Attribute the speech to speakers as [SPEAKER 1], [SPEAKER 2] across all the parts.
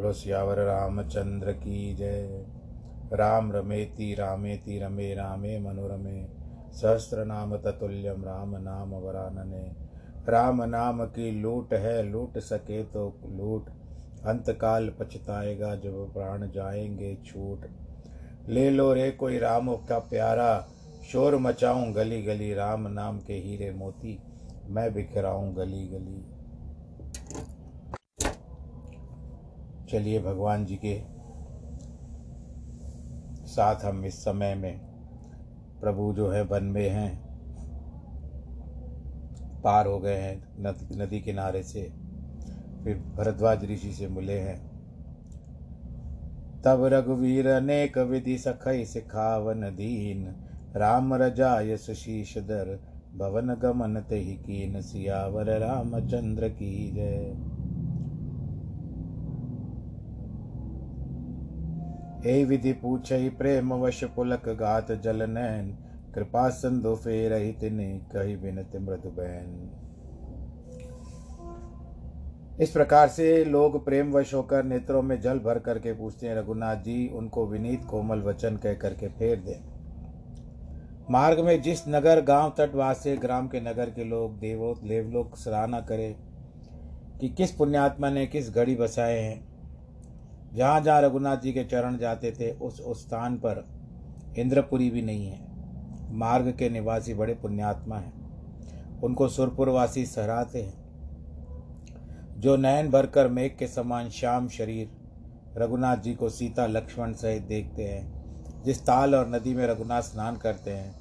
[SPEAKER 1] बोलो सियावर रामचंद्र की जय। राम रमेति, रामेति रमे, रामे मनोरमे। सहस्र नाम ततुल्यम राम नाम वरानने। राम नाम की लूट है, लूट सके तो लूट। अंतकाल पछताएगा, जब प्राण जाएँगे छूट। ले लो रे कोई राम का प्यारा, शोर मचाऊं गली गली राम नाम के हीरे मोती, मैं बिखराऊं गली गली चलिए भगवान जी के साथ हम इस समय में प्रभु जो है वन में हैं, पार हो गए हैं नदी किनारे से, फिर भरद्वाज ऋषि से मिले हैं। तब रघुवीर अनेक विधि सखई सिखावन दीन, राम रजाय शीश दर, भवन गमन ते कीन सियावर रामचंद्र की जय। ए विधि पूछई प्रेम वश पुलक गात जल नैन, कृपा संधु फेर तिने कही बिनत मृदु बहन इस प्रकार से लोग प्रेम वश होकर नेत्रों में जल भर करके पूछते हैं, रघुनाथ जी, उनको विनीत कोमल वचन कह करके फेर दें। मार्ग में जिस नगर, गाँव तटवासी ग्राम के नगर के लोग, देवो, देवलोक सराहना करें कि किस पुण्यात्मा ने किस घड़ी बसाए हैं। जहाँ जहाँ रघुनाथ जी के चरण जाते थे, उस उस स्थान पर इंद्रपुरी भी नहीं है। मार्ग के निवासी बड़े पुण्यात्मा हैं। उनको सुरपुरवासी सहराते हैं। जो नयन भरकर मेघ के समान श्याम शरीर रघुनाथ जी को सीता लक्ष्मण सहित देखते हैं, जिस ताल और नदी में रघुनाथ स्नान करते हैं,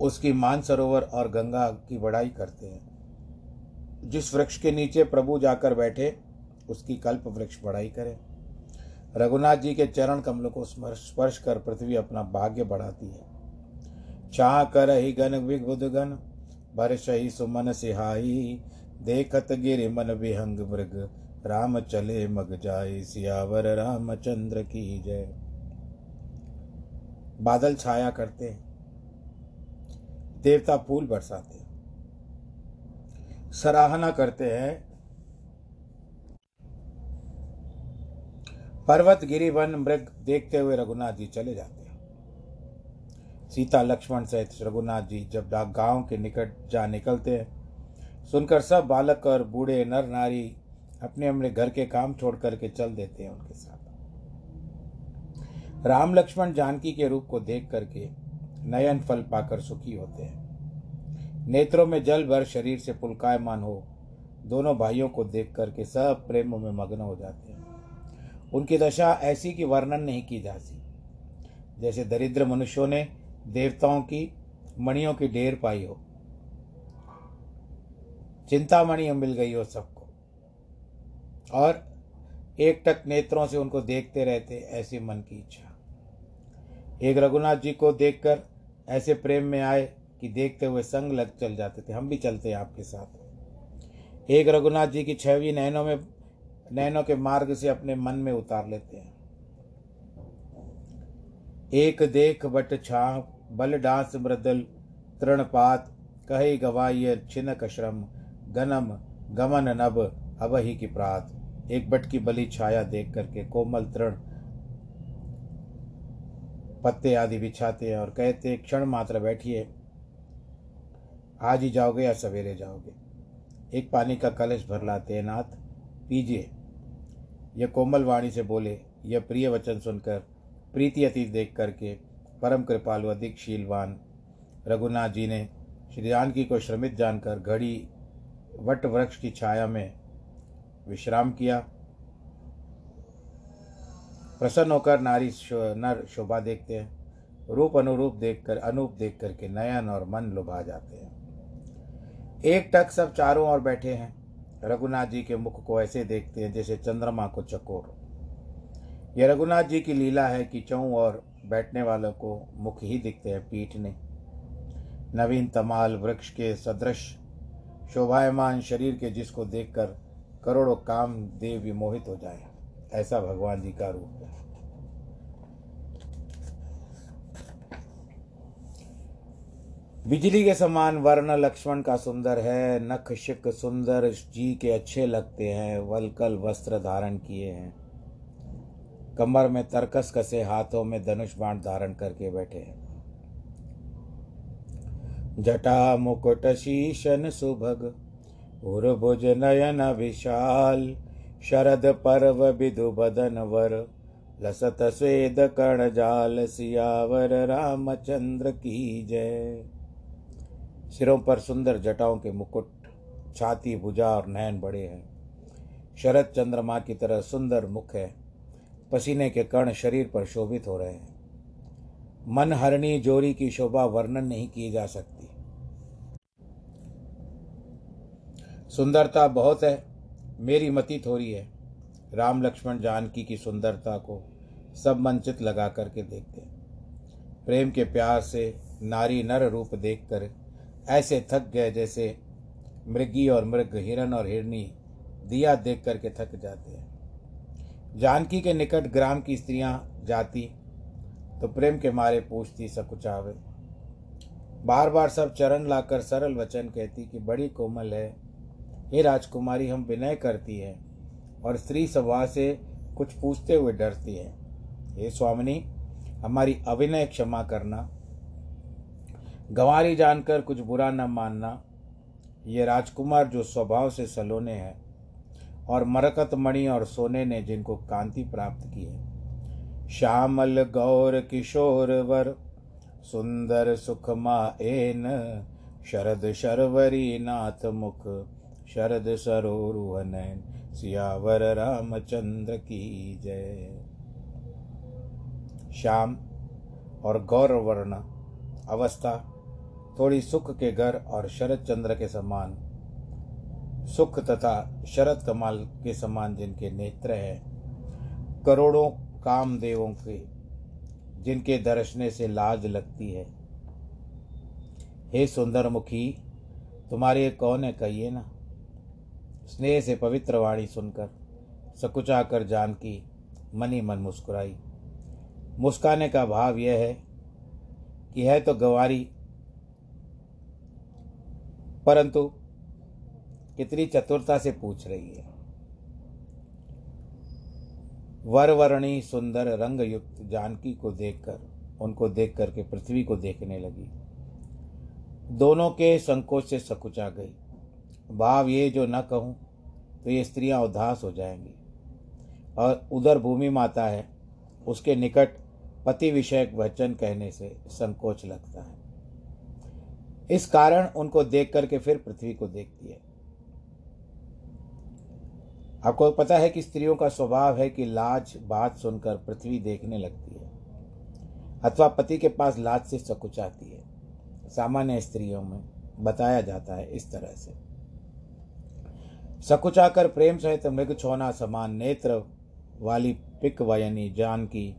[SPEAKER 1] उसकी मानसरोवर और गंगा की बड़ाई करते हैं। जिस वृक्ष के नीचे प्रभु जाकर बैठे उसकी कल्प वृक्ष बढ़ाई करे। रघुनाथ जी के चरण कमलों को स्पर्श कर पृथ्वी अपना भाग्य बढ़ाती है। चाह कर ही गन विबुध गन बरस ही सुमन सिहाई, देखत गिर मन विहंग मृग, राम चले मग जाए सियावर रामचंद्र की जय। बादल छाया करते देवता फूल बरसाते सराहना करते हैं पर्वत गिरी वन मृग देखते हुए रघुनाथ जी चले जाते हैं। सीता, लक्ष्मण सहित रघुनाथ जी जब गाँव के निकट जा निकलते हैं, सुनकर सब बालक और बूढ़े नर नारी अपने अपने घर के काम छोड़ करके चल देते हैं उनके साथ। राम, लक्ष्मण जानकी के रूप को देख करके नयन फल पाकर सुखी होते हैं। नेत्रों में जल भर शरीर से पुलकायमान हो, दोनों भाइयों को देख करके सब प्रेम में मग्न हो जाते हैं। उनकी दशा ऐसी की वर्णन नहीं की जा सी जैसे दरिद्र मनुष्यों ने देवताओं की, मणियों की ढेर पाई हो। चिंतामणि मिल गई हो सबको। और एक टक नेत्रों से उनको देखते रहते ऐसी मन की इच्छा। एक रघुनाथ जी को देखकर ऐसे प्रेम में आए कि देखते हुए संग लग चल जाते थे। हम भी चलते हैं आपके साथ। एक रघुनाथ जी की छवि नैनों में नैनों के मार्ग से अपने मन में उतार लेते हैं। एक देख बट छाप बल डांस मृदल, तृणपात, कहे गवाय छिनक श्रम, गनम, गमन नभ अबही की प्रात। एक बट की बली छाया देख करके कोमल तृण पत्ते आदि बिछाते हैं और कहते क्षण मात्र बैठिए। आज ही जाओगे या सवेरे जाओगे। एक पानी का कलश भर लाते हैं नाथ, पीजिए। यह कोमल वाणी से बोले यह प्रिय वचन सुनकर प्रीति अति देख करके परम कृपालु अधिक शीलवान रघुनाथ जी ने श्री जानकी को श्रमित जानकर घड़ी वट वृक्ष की छाया में विश्राम किया। प्रसन्न होकर नारी शो, नर शोभा देखते हैं। रूप अनुरूप देखकर अनूप देख करके नयन और मन लुभा जाते हैं। एक टक सब चारों ओर बैठे हैं। रघुनाथ जी के मुख को ऐसे देखते हैं जैसे चंद्रमा को चकोर। यह रघुनाथ जी की लीला है कि चौं और बैठने वालों को मुख ही दिखते हैं पीठ ने। नवीन तमाल वृक्ष के सदृश, शोभायमान शरीर के जिसको देखकर करोड़ों काम देव विमोहित हो जाए। ऐसा भगवान जी का रूप है। बिजली के समान वर्ण लक्ष्मण का सुंदर है, नख शिक सुंदर, जी के अच्छे लगते हैं, वलकल वस्त्र धारण किए हैं। कमर में तरकस कसे, हाथों में धनुष बाण धारण करके बैठे हैं। जटा मुकुट शीशन सुभग, उर्भुज नयन विशाल, शरद पर्व बिदु बदन वर, लसत स्वेद कर्ण जाल सियावर, रामचंद्र की जय। सिरों पर सुंदर जटाओं के मुकुट, छाती भुजा और नयन बड़े हैं। शरद चंद्रमा की तरह सुंदर मुख है। पसीने के कण शरीर पर शोभित हो रहे हैं। मन हरणी जोरी की शोभा वर्णन नहीं की जा सकती। सुंदरता बहुत है, मेरी मति थोड़ी है। राम लक्ष्मण जानकी की सुंदरता को सब मंचित लगा करके देखते हैं। प्रेम के प्यार से नारी नर रूप देखकर ऐसे थक गए जैसे मृगी और मृग हिरण और हिरणी दिया देख करके थक जाते हैं। जानकी के निकट ग्राम की स्त्रियाँ जाती तो प्रेम के मारे पूछती, सकुचावे। बार बार सब चरण लाकर सरल वचन कहती कि, बड़ी कोमल है। हे राजकुमारी, हम विनय करती है और स्त्री सभा से कुछ पूछते हुए डरती है। हे स्वामिनी, हमारी अविनय क्षमा करना। गंवारी जानकर कुछ बुरा न मानना, ये राजकुमार जो स्वभाव से सलोने हैं और मरकत मणि और सोने ने जिनको कांति प्राप्त की है। श्यामल गौर किशोर वर, सुंदर सुखमा एन शरद शर्वरी नाथ मुख, शरद सरोरुहन सियावर रामचंद्र की जय। श्याम और गौरवर्ण अवस्था थोड़ी सुख के घर और शरद चंद्र के समान। सुख तथा शरद कमाल के समान जिनके नेत्र हैं, करोड़ों कामदेवों के, जिनके दर्शने से लाज लगती है। हे सुंदर मुखी तुम्हारे कौन है कहिए ना? स्नेह से पवित्र वाणी सुनकर सकुचा कर जानकी मनी मन मुस्कुराई। मुस्काने का भाव यह है कि है तो गवारी परंतु कितनी चतुरता से पूछ रही है। वर वरवर्णी सुंदर रंग युक्त जानकी को देखकर, उनको देख करके पृथ्वी को देखने लगी। दोनों के संकोच से सकुचा गई। भाव ये जो न कहूँ तो ये स्त्रियाँ उदास हो जाएँगी। और उधर भूमि माता है, उसके निकट पति विषयक वचन कहने से संकोच लगता है। इस कारण उनको देख करके फिर पृथ्वी को देखती है। आपको पता है कि स्त्रियों का स्वभाव है कि लाज बात सुनकर पृथ्वी देखने लगती है, अथवा पति के पास लाज से सकुचाती है। सामान्य स्त्रियों में बताया जाता है इस तरह से। सकुचाकर प्रेम सहित मृग छोना समान नेत्र वाली पिक वयनी जान की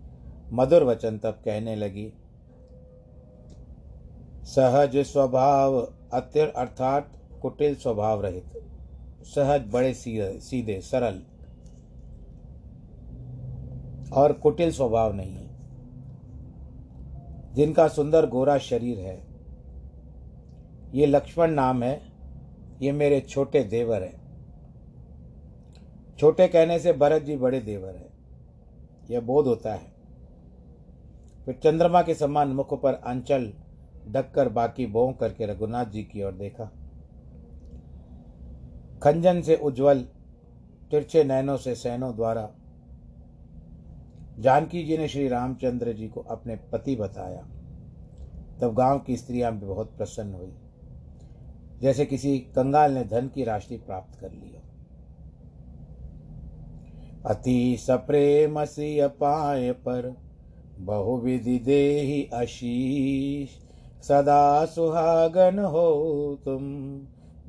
[SPEAKER 1] मधुर वचन तब कहने लगी सहज स्वभाव, अतिर अर्थात कुटिल स्वभाव रहित। सहज, बड़े, सीधे सीधे, सरल। और कुटिल स्वभाव नहीं है। जिनका सुंदर गोरा शरीर है, ये लक्ष्मण नाम है, ये मेरे छोटे देवर है। छोटे कहने से भरत जी बड़े देवर है। यह बोध होता है। फिर चंद्रमा के समान मुख पर अंचल ढककर बाकी बोह करके रघुनाथ जी की ओर देखा। खंजन से उज्जवल, तिरछे नयनों से सैनों द्वारा जानकी जी ने श्री रामचंद्र जी को अपने पति बताया। तब गाँव की स्त्रियाँ भी बहुत प्रसन्न हुई। जैसे किसी कंगाल ने धन की राशि प्राप्त कर ली हो। अति सप्रेम सी पाए पर बहुविधि दे आशीष सदा सुहागन हो तुम।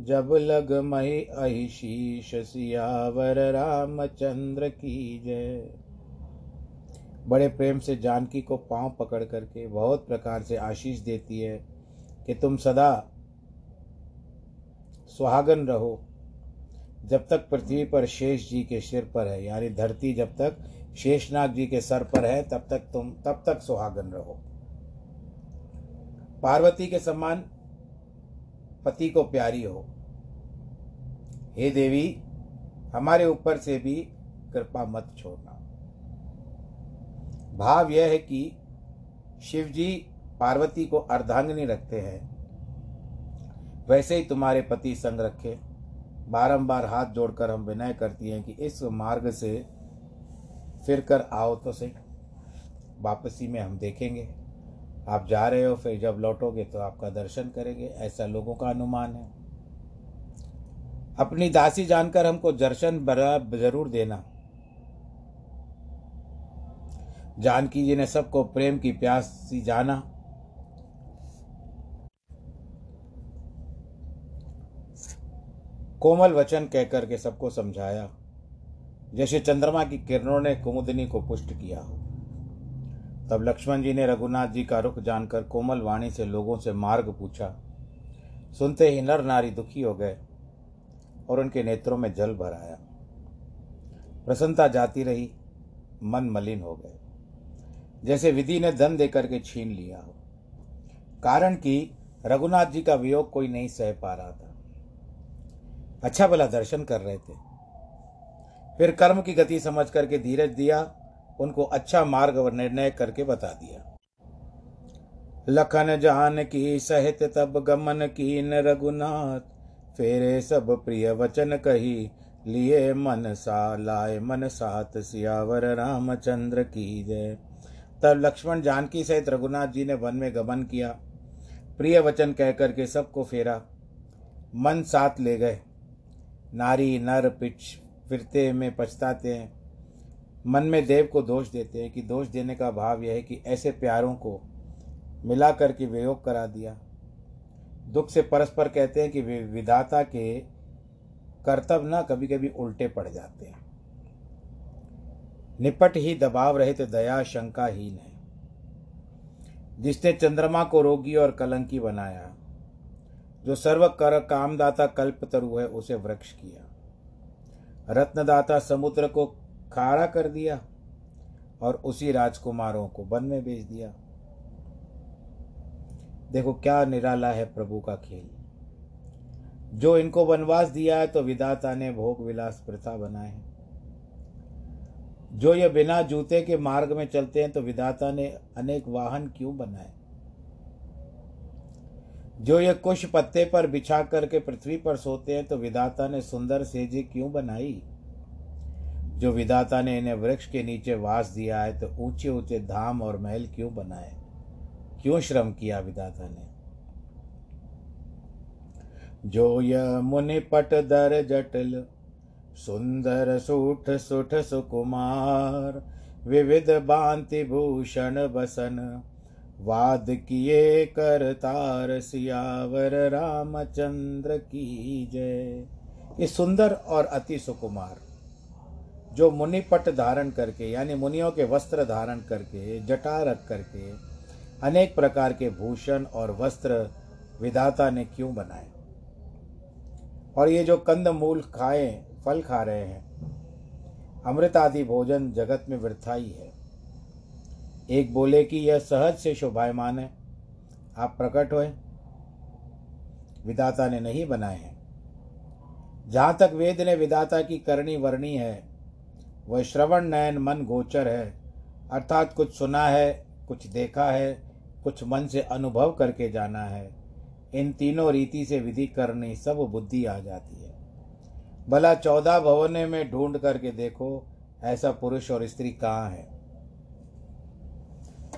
[SPEAKER 1] जब लग मही अहिशीष, सियावर रामचंद्र की जय। बड़े प्रेम से जानकी को पाँव पकड़ करके बहुत प्रकार से आशीष देती है कि तुम सदा सुहागन रहो। जब तक पृथ्वी पर शेष जी के सिर पर है, यानी धरती जब तक शेषनाग जी के सर पर है, तब तक तुम, तब तक सुहागन रहो। पार्वती के समान पति को प्यारी हो। हे देवी, हमारे ऊपर से भी कृपा मत छोड़ना। भाव यह है कि शिव जी पार्वती को अर्धांगनी रखते हैं। वैसे ही तुम्हारे पति संग रखे। बारंबार हाथ जोड़कर हम विनय करती हैं कि इस मार्ग से फिर कर आओ तो सही। वापसी में हम देखेंगे। आप जा रहे हो, फिर जब लौटोगे तो आपका दर्शन करेंगे, ऐसा लोगों का अनुमान है। अपनी दासी जानकर हमको दर्शन ज़रूर देना। जानकी जी ने सबको प्रेम की प्यास सी जाना। कोमल वचन कहकर के सबको समझाया। जैसे चंद्रमा की किरणों ने कुमुदनी को पुष्ट किया हो। तब लक्ष्मण जी ने रघुनाथ जी का रुख जानकर कोमल वाणी से लोगों से मार्ग पूछा। सुनते ही नर नारी दुखी हो गए और उनके नेत्रों में जल भर आया। प्रसन्नता जाती रही, मन मलिन हो गए। जैसे विधि ने धन देकर के छीन लिया हो। कारण कि रघुनाथ जी का वियोग कोई नहीं सह पा रहा था। अच्छा भला दर्शन कर रहे थे। फिर कर्म की गति समझ करके धीरज दिया उनको अच्छा मार्ग और निर्णय करके बता दिया। लखन जान की सहित तब गमन की न रघुनाथ, फेरे सब प्रिय वचन कही, लिए मन सा लाए मन सात सियावर रामचंद्र की जय। तब लक्ष्मण जानकी सहित रघुनाथ जी ने वन में गमन किया। प्रिय वचन कह करके सबको फेरा। मन साथ ले गए। नारी नर पिछ फिरते में पछताते हैं। मन में देव को दोष देते हैं कि दोष देने का भाव यह है कि ऐसे प्यारों को मिला करके वियोग करा दिया। दुख से परस्पर कहते हैं कि विधाता के कर्तव्य ना कभी कभी उल्टे पड़ जाते हैं। निपट ही दबाव रहित दया शंकाहीन है। जिसने चंद्रमा को रोगी और कलंकी बनाया, जो सर्व कर कामदाता कल्प तरु है, उसे वृक्ष किया। रत्नदाता समुद्र को खारा कर दिया और उसी राजकुमारों को वन में भेज दिया। देखो, क्या निराला है प्रभु का खेल। जो इनको वनवास दिया है तो विदाता ने भोग विलास प्रथा बनाए हैं। जो ये बिना जूते के मार्ग में चलते हैं तो विदाता ने अनेक वाहन क्यों बनाए? जो ये कुश पत्ते पर बिछा करके पृथ्वी पर सोते हैं तो विदाता ने सुंदर सेजे क्यों बनाई? जो विदाता ने इन्हें वृक्ष के नीचे वास दिया है तो ऊँचे ऊँचे धाम और महल क्यों बनाए? क्यों श्रम किया विदाता ने? जो य मुनि पट दर जटल, सुंदर सुठ सुठ सुकुमार, विविध बांति भूषण बसन, वाद किए कर तार सियावर रामचंद्र की जय। ये सुंदर और अति सुकुमार। जो मुनिपट धारण करके, यानी मुनियों के वस्त्र धारण करके, जटा रख करके, अनेक प्रकार के भूषण और वस्त्र विधाता ने क्यों बनाए? और ये जो कंद मूल खाए, फल खा रहे हैं अमृत आदि भोजन जगत में वृथाई है। एक बोले कि यह सहज से शोभायमान है, आप प्रकट हुए। विदाता ने नहीं बनाए हैं। जहाँ तक वेद ने विदाता की करनी वर्णी है वह श्रवण नयन मन गोचर है। अर्थात कुछ सुना है, कुछ देखा है, कुछ मन से अनुभव करके जाना है। इन तीनों रीति से विधि करनी सब बुद्धि आ जाती है। भला चौदह भवने में ढूंढ करके देखो, ऐसा पुरुष और स्त्री कहाँ है।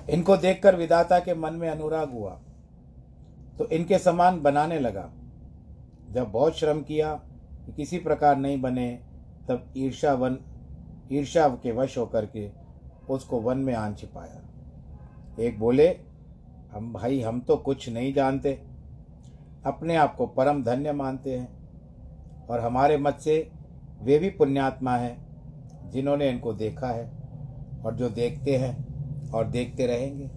[SPEAKER 1] इनको देखकर विदाता के मन में अनुराग हुआ। तो इनके समान बनाने लगा। जब बहुत श्रम किया कि किसी प्रकार नहीं बने, तब ईर्षा वन ईर्षा के वश होकर के उसको वन में आन छिपाया। एक बोले, हम भाई, हम तो कुछ नहीं जानते। अपने आप को परम धन्य मानते हैं। और हमारे मत से वे भी पुण्यात्मा हैं, जिन्होंने इनको देखा है और जो देखते हैं और देखते रहेंगे।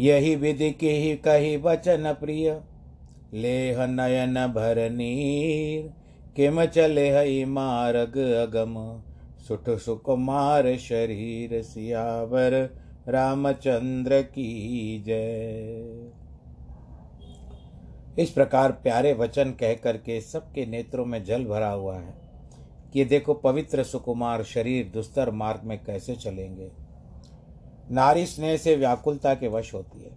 [SPEAKER 1] यही विधि की ही कही वचन प्रिय, लेह नयन भर नीर किम चले हई मार्ग अगम? सुठ सुकुमार शरीर सियावर, रामचंद्र की जय। इस प्रकार प्यारे वचन कह करके सबके नेत्रों में जल भरा हुआ है कि देखो पवित्र सुकुमार शरीर दुस्तर मार्ग में कैसे चलेंगे। नारी स्नेह से व्याकुलता के वश होती है।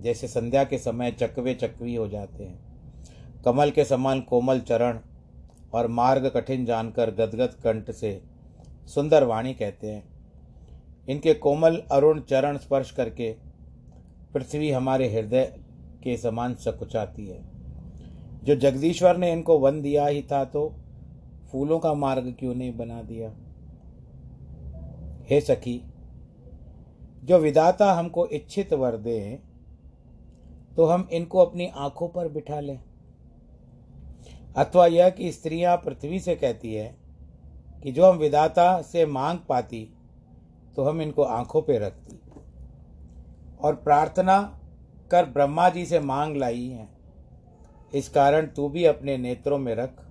[SPEAKER 1] जैसे संध्या के समय चकवे चकवी हो जाते हैं। कमल के समान कोमल चरण और मार्ग कठिन जानकर गदगद कंठ से सुंदर वाणी कहते हैं। इनके कोमल अरुण चरण स्पर्श करके पृथ्वी हमारे हृदय के समान सकुचाती है। जो जगदीश्वर ने इनको वन दिया ही था तो फूलों का मार्ग क्यों नहीं बना दिया? हे सखी, जो विदाता हमको इच्छित वर दे तो हम इनको अपनी आँखों पर बिठा लें। अथवा यह कि स्त्रियाँ पृथ्वी से कहती है कि जो हम विदाता से मांग पाती तो हम इनको आँखों पे रखती। और प्रार्थना कर ब्रह्मा जी से मांग लाई है। इस कारण तू भी अपने नेत्रों में रख।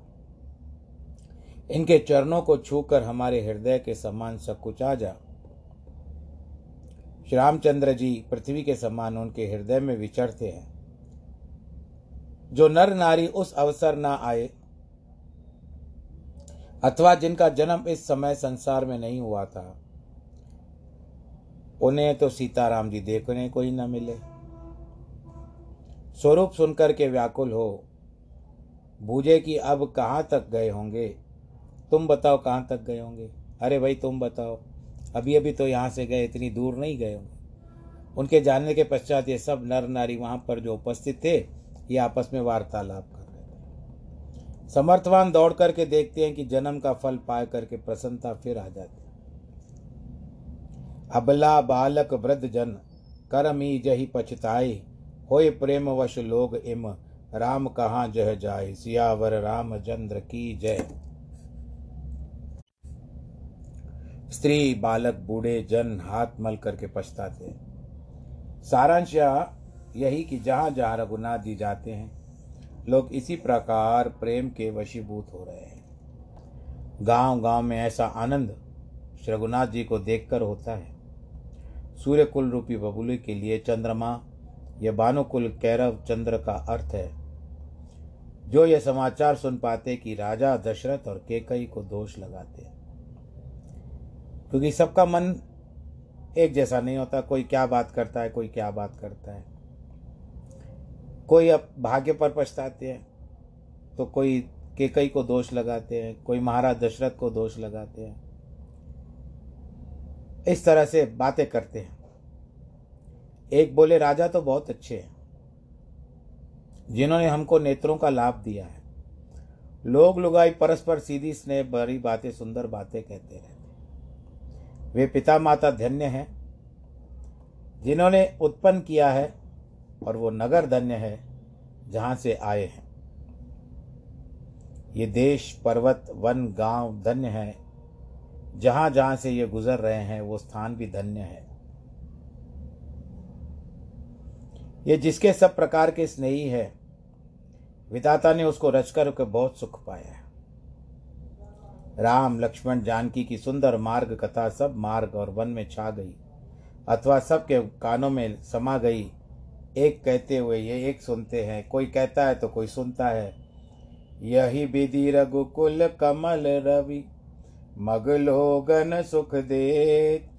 [SPEAKER 1] इनके चरणों को छूकर हमारे हृदय के समान सकुचा जा। श्री रामचंद्र जी पृथ्वी के समान उनके हृदय में विचरते हैं। जो नर नारी उस अवसर ना आए, अथवा जिनका जन्म इस समय संसार में नहीं हुआ था, उन्हें तो सीताराम जी देखने को ही न मिले। स्वरूप सुनकर के व्याकुल हो, बूझे कि अब कहाँ तक गए होंगे? तुम बताओ कहाँ तक गए होंगे? अरे भाई, तुम बताओ अभी अभी तो यहाँ से गए, इतनी दूर नहीं गए होंगे। उनके जानने के पश्चात ये सब नर नारी वहाँ पर जो उपस्थित थे ये आपस में वार्तालाप कर रहे थे। समर्थवान दौड़ करके देखते हैं कि जन्म का फल पाए करके प्रसन्नता फिर आ जाती अबला बालक वृद्ध जन, करमी जही पछताई, होय प्रेम वश लोग इम, राम कहाँ जह जाए सियावर रामचंद्र की जय। स्त्री बालक बूढ़े जन हाथ मल करके पछताते सारांश यही कि जहाँ जहाँ रघुनाथ जी जाते हैं, लोग इसी प्रकार प्रेम के वशीभूत हो रहे हैं। गाँव गाँव में ऐसा आनंद श्री रघुनाथ जी को देखकर होता है। सूर्य कुल रूपी बबुली के लिए चंद्रमा यह भानुकुल कैरव चंद्र का अर्थ है। जो यह समाचार सुन पाते कि राजा दशरथ और केकई को दोष लगाते क्योंकि सबका मन एक जैसा नहीं होता, कोई क्या बात करता है, कोई क्या बात करता है। कोई अब भाग्य पर पछताते हैं तो कोई केकई को दोष लगाते हैं, कोई महाराज दशरथ को दोष लगाते हैं। इस तरह से बातें करते हैं। एक बोले, राजा तो बहुत अच्छे हैं, जिन्होंने हमको नेत्रों का लाभ दिया है। लोग लुगाई परस्पर सीधी स्नेह भरी बातें, सुंदर बातें कहते रहते वे पिता माता धन्य हैं, जिन्होंने उत्पन्न किया है और वो नगर धन्य है जहाँ से आए हैं। ये देश, पर्वत, वन, गाँव धन्य है। जहाँ जहाँ से ये गुजर रहे हैं, वो स्थान भी धन्य है। ये जिसके सब प्रकार के स्नेही है, विधाता ने उसको रचकर के बहुत सुख पाया है। राम, लक्ष्मण, जानकी की सुंदर मार्ग कथा सब मार्ग और वन में छा गई, अथवा सबके कानों में समा गई एक कहते हुए ये एक सुनते हैं, कोई कहता है तो कोई सुनता है। यही विधि रघुकुल कमल रवि मगलोगन सुख दे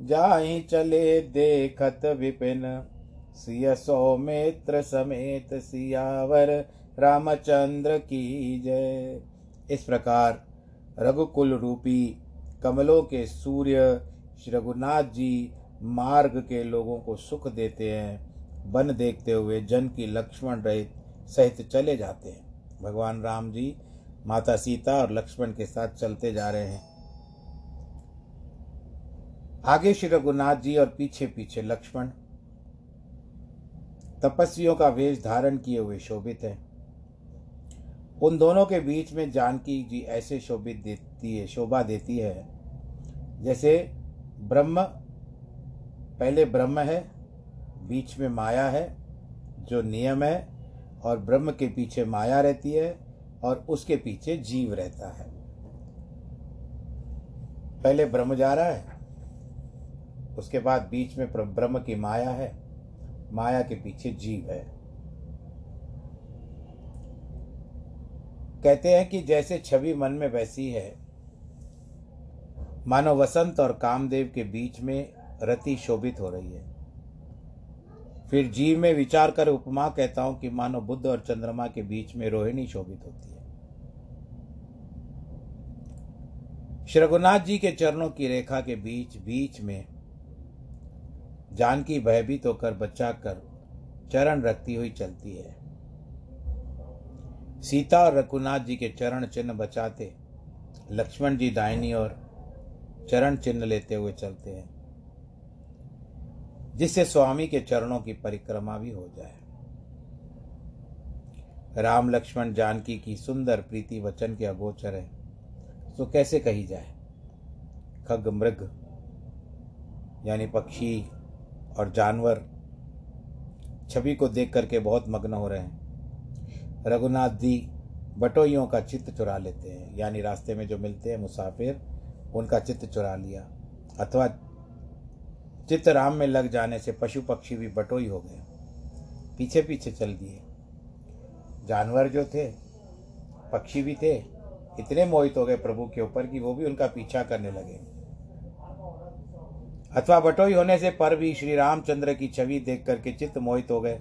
[SPEAKER 1] जाहि चले देखत विपिन। सिय सौमित्र समेत सियावर, रामचंद्र की जय। इस प्रकार रघुकुल रूपी कमलों के सूर्य श्री रघुनाथ जी मार्ग के लोगों को सुख देते हैं। वन देखते हुए जन की लक्ष्मण रहित सहित चले जाते हैं। भगवान राम जी, माता सीता और लक्ष्मण के साथ चलते जा रहे हैं। आगे श्री रघुनाथ जी और पीछे पीछे लक्ष्मण तपस्वियों का वेश धारण किए हुए शोभित है। उन दोनों के बीच में जानकी जी ऐसे शोभित देती है, शोभा देती है, जैसे ब्रह्म, पहले ब्रह्म है बीच में माया है, जो नियम है, और ब्रह्म के पीछे माया रहती है, और उसके पीछे जीव रहता है। पहले ब्रह्म जा रहा है, उसके बाद बीच में ब्रह्म की माया है, माया के पीछे जीव है। कहते हैं कि जैसे छवि मन में वैसी है, मानो वसंत और कामदेव के बीच में रति शोभित हो रही है। फिर जीव में विचार कर उपमा कहता हूँ कि मानो बुद्ध और चंद्रमा के बीच में रोहिणी शोभित होती है। श्री रघुनाथ जी के चरणों की रेखा के बीच बीच में जानकी भयभीत होकर बचा कर चरण रखती हुई चलती है। सीता और रघुनाथ जी के चरण चिन्ह बचाते, लक्ष्मण जी दाहिनी और चरण चिन्ह लेते हुए चलते हैं। जिससे स्वामी के चरणों की परिक्रमा भी हो जाए। राम लक्ष्मण जानकी की सुंदर प्रीति वचन के अगोचर है तो कैसे कही जाए? खग मृग, यानी पक्षी और जानवर, छवि को देख करके बहुत मग्न हो रहे हैं। रघुनाथ जी बटोइयों का चित्त चुरा लेते हैं, यानी रास्ते में जो मिलते हैं मुसाफिर, उनका चित्त चुरा लिया, अथवा चित्त राम में लग जाने से पशु पक्षी भी बटोई हो गए। पीछे पीछे चल दिए। जानवर जो थे, पक्षी भी थे, इतने मोहित हो गए प्रभु के ऊपर कि वो भी उनका पीछा करने लगे। अथवा बटोई होने से पर भी श्री रामचंद्र की छवि देख करके चित्त मोहित हो गए।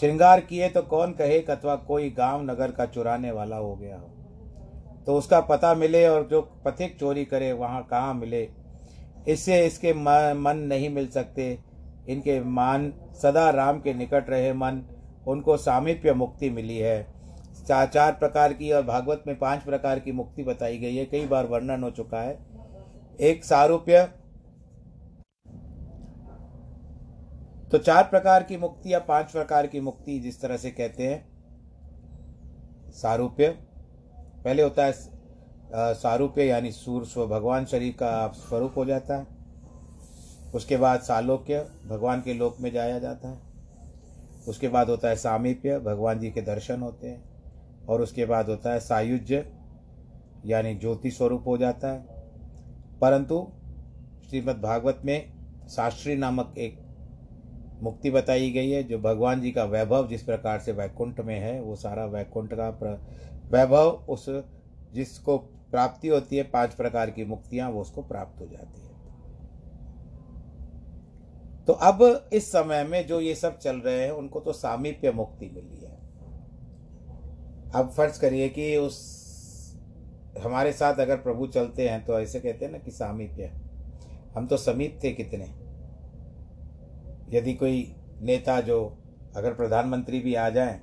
[SPEAKER 1] श्रृंगार किए तो कौन कहे अथवा कोई गाँव नगर का चुराने वाला हो गया हो। तो उसका पता मिले और जो पथिक चोरी करे, वहाँ कहाँ मिले? इससे इसके मन नहीं मिल सकते। इनके मान सदा राम के निकट रहे मन, उनको सामीप्य मुक्ति मिली है। चार चार प्रकार की और भागवत में पाँच प्रकार की मुक्ति बताई गई है। कई बार वर्णन हो चुका है। एक सारूप्य। तो चार प्रकार की मुक्ति या पाँच प्रकार की मुक्ति जिस तरह से कहते हैं। सारूप्य। पहले होता है सारूप्य यानी सूर स्व भगवान शरीर का स्वरूप हो जाता है। उसके बाद सालोक्य, भगवान के लोक में जाया जाता है। उसके बाद होता है सामीप्य, भगवान जी के दर्शन होते हैं। और उसके बाद होता है सायुज्य, यानी ज्योति स्वरूप हो जाता है। परंतु श्रीमद् भागवत में शास्त्री नामक एक मुक्ति बताई गई है, जो भगवान जी का वैभव जिस प्रकार से वैकुंठ में है, वो सारा वैकुंठ का वैभव उस जिसको प्राप्ति होती है, पाँच प्रकार की मुक्तियाँ, वो उसको प्राप्त हो जाती है। तो अब इस समय में जो ये सब चल रहे हैं, उनको तो सामीप्य मुक्ति मिली है। अब फ़र्ज़ करिए कि उस, हमारे साथ अगर प्रभु चलते हैं तो ऐसे कहते हैं ना कि सामीप्य। हम तो समीप थे कितने। यदि कोई नेता जो अगर प्रधानमंत्री भी आ जाए,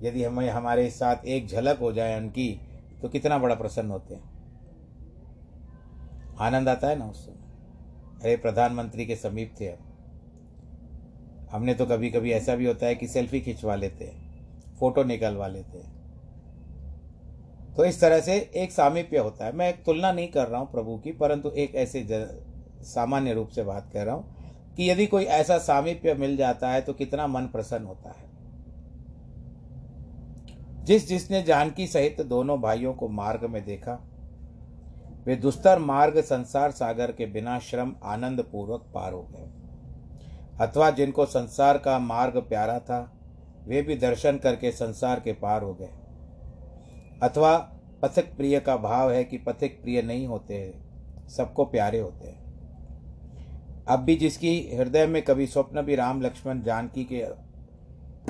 [SPEAKER 1] यदि हमें, हमारे साथ एक झलक हो जाए उनकी तो कितना बड़ा प्रसन्न होते हैं। आनंद आता है ना उस समय। अरे, प्रधानमंत्री के समीप थे हम। हमने तो कभी कभी ऐसा भी होता है कि सेल्फी खिंचवा लेते हैं, फ़ोटो निकलवा लेते हैं। तो इस तरह से एक सामीप्य होता है। मैं एक तुलना नहीं कर रहा हूँ प्रभु की, परंतु एक ऐसे सामान्य रूप से बात कर रहा हूँ कि यदि कोई ऐसा सामीप्य मिल जाता है तो कितना मन प्रसन्न होता है। जिस जिसने जानकी सहित दोनों भाइयों को मार्ग में देखा, वे दुस्तर मार्ग संसार सागर के बिना श्रम आनंद पूर्वक पार हो गए। अथवा जिनको संसार का मार्ग प्यारा था, वे भी दर्शन करके संसार के पार हो गए। अथवा पथिक प्रिय का भाव है कि पथिक प्रिय नहीं होते, सबको प्यारे होते हैं। अब भी जिसकी हृदय में कभी स्वप्न भी राम लक्ष्मण जानकी के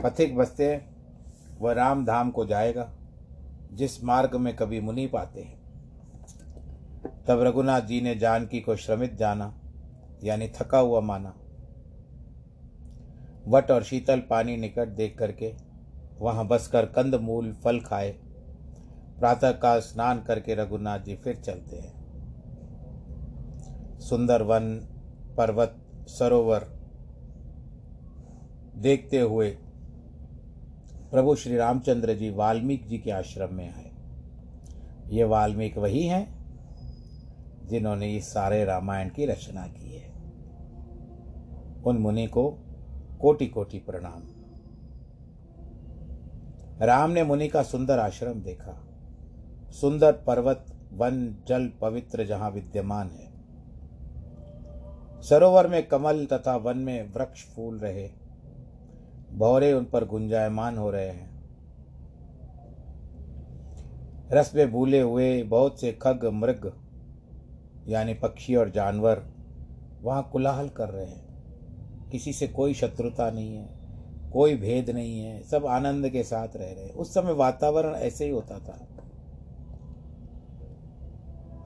[SPEAKER 1] पथिक बसते वह राम धाम को जाएगा, जिस मार्ग में कभी मुनि पाते हैं। तब रघुनाथ जी ने जानकी को श्रमित जाना, यानी थका हुआ माना। वट और शीतल पानी निकट देख करके वहाँ बसकर कंद मूल फल खाए। प्रातः काल स्नान करके रघुनाथ जी फिर चलते हैं। सुंदर वन पर्वत, सरोवर देखते हुए प्रभु श्री रामचंद्र जी वाल्मीकि जी के आश्रम में आए। ये वाल्मीकि वही हैं जिन्होंने इस सारे रामायण की रचना की है। उन मुनि को कोटि कोटि प्रणाम। राम ने मुनि का सुंदर आश्रम देखा। सुंदर पर्वत, वन, जल, पवित्र जहाँ विद्यमान है। सरोवर में कमल तथा वन में वृक्ष फूल रहे। भौरे उन पर गुंजायमान हो रहे हैं। रस में भूले हुए बहुत से खग, मृग, यानी पक्षी और जानवर वहाँ कुलाहल कर रहे हैं। किसी से कोई शत्रुता नहीं है, कोई भेद नहीं है, सब आनंद के साथ रह रहे हैं। उस समय वातावरण ऐसे ही होता था।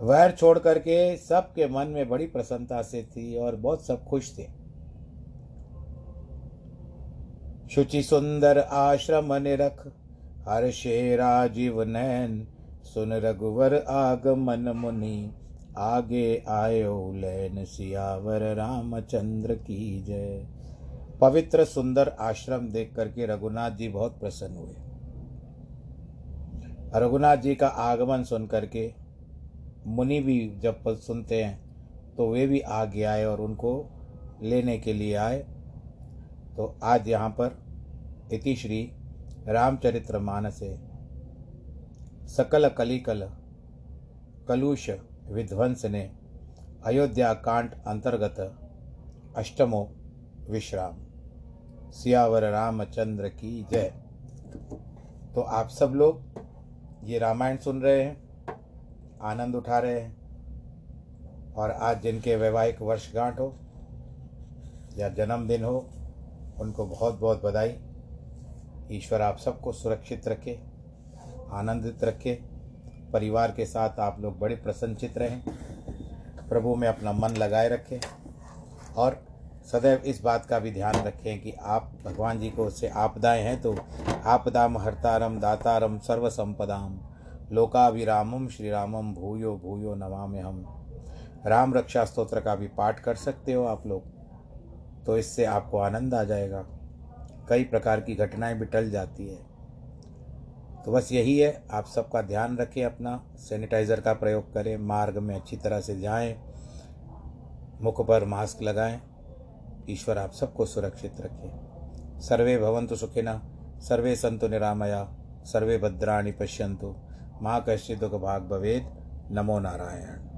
[SPEAKER 1] वैर छोड़ करके सबके मन में बड़ी प्रसन्नता से थी और बहुत सब खुश थे। शुचि सुंदर आश्रम निरख हर शेरा जीव नैन सुन रघुवर आगमन मुनि। आगे आयो लैन सियावर रामचंद्र की जय। पवित्र सुंदर आश्रम देख करके रघुनाथ जी बहुत प्रसन्न हुए। रघुनाथ जी का आगमन सुन करके मुनि भी जब सुनते हैं तो वे भी आगे आए और उनको लेने के लिए आए। तो आज यहाँ पर इति श्री सकल कलिकल कलुष विध्वंस ने अयोध्या कांड अंतर्गत अष्टमो विश्राम। सियावर रामचंद्र की जय। तो आप सब लोग ये रामायण सुन रहे हैं, आनंद उठा रहे हैं, और आज जिनके वैवाहिक वर्षगांठ हो या जन्मदिन हो, उनको बहुत बहुत बधाई। ईश्वर आप सबको सुरक्षित रखे, आनंदित रखे। परिवार के साथ आप लोग बड़े प्रसन्नचित रहें। प्रभु में अपना मन लगाए रखें और सदैव इस बात का भी ध्यान रखें कि आप भगवान जी को उससे आपदाएँ हैं तो आपदाम हरतारम दातारम सर्व संपदाम लोकाभिरामम श्री रामम भूयो भूयो नमाम हम। राम रक्षा स्तोत्र का भी पाठ कर सकते हो आप लोग तो इससे आपको आनंद आ जाएगा। कई प्रकार की घटनाएँ भी टल जाती है। तो बस यही है, आप सबका ध्यान रखें अपना सैनिटाइज़र का प्रयोग करें, मार्ग में अच्छी तरह से जाएँ, मुख पर मास्क लगाएँ, ईश्वर आप सबको सुरक्षित रखे। सर्वे भवंतु सुखिनः, सर्वे संतु निरामया, सर्वे भद्राणी पश्यंतु माँ कश्चित दुख भाग भवेद नमो नारायण।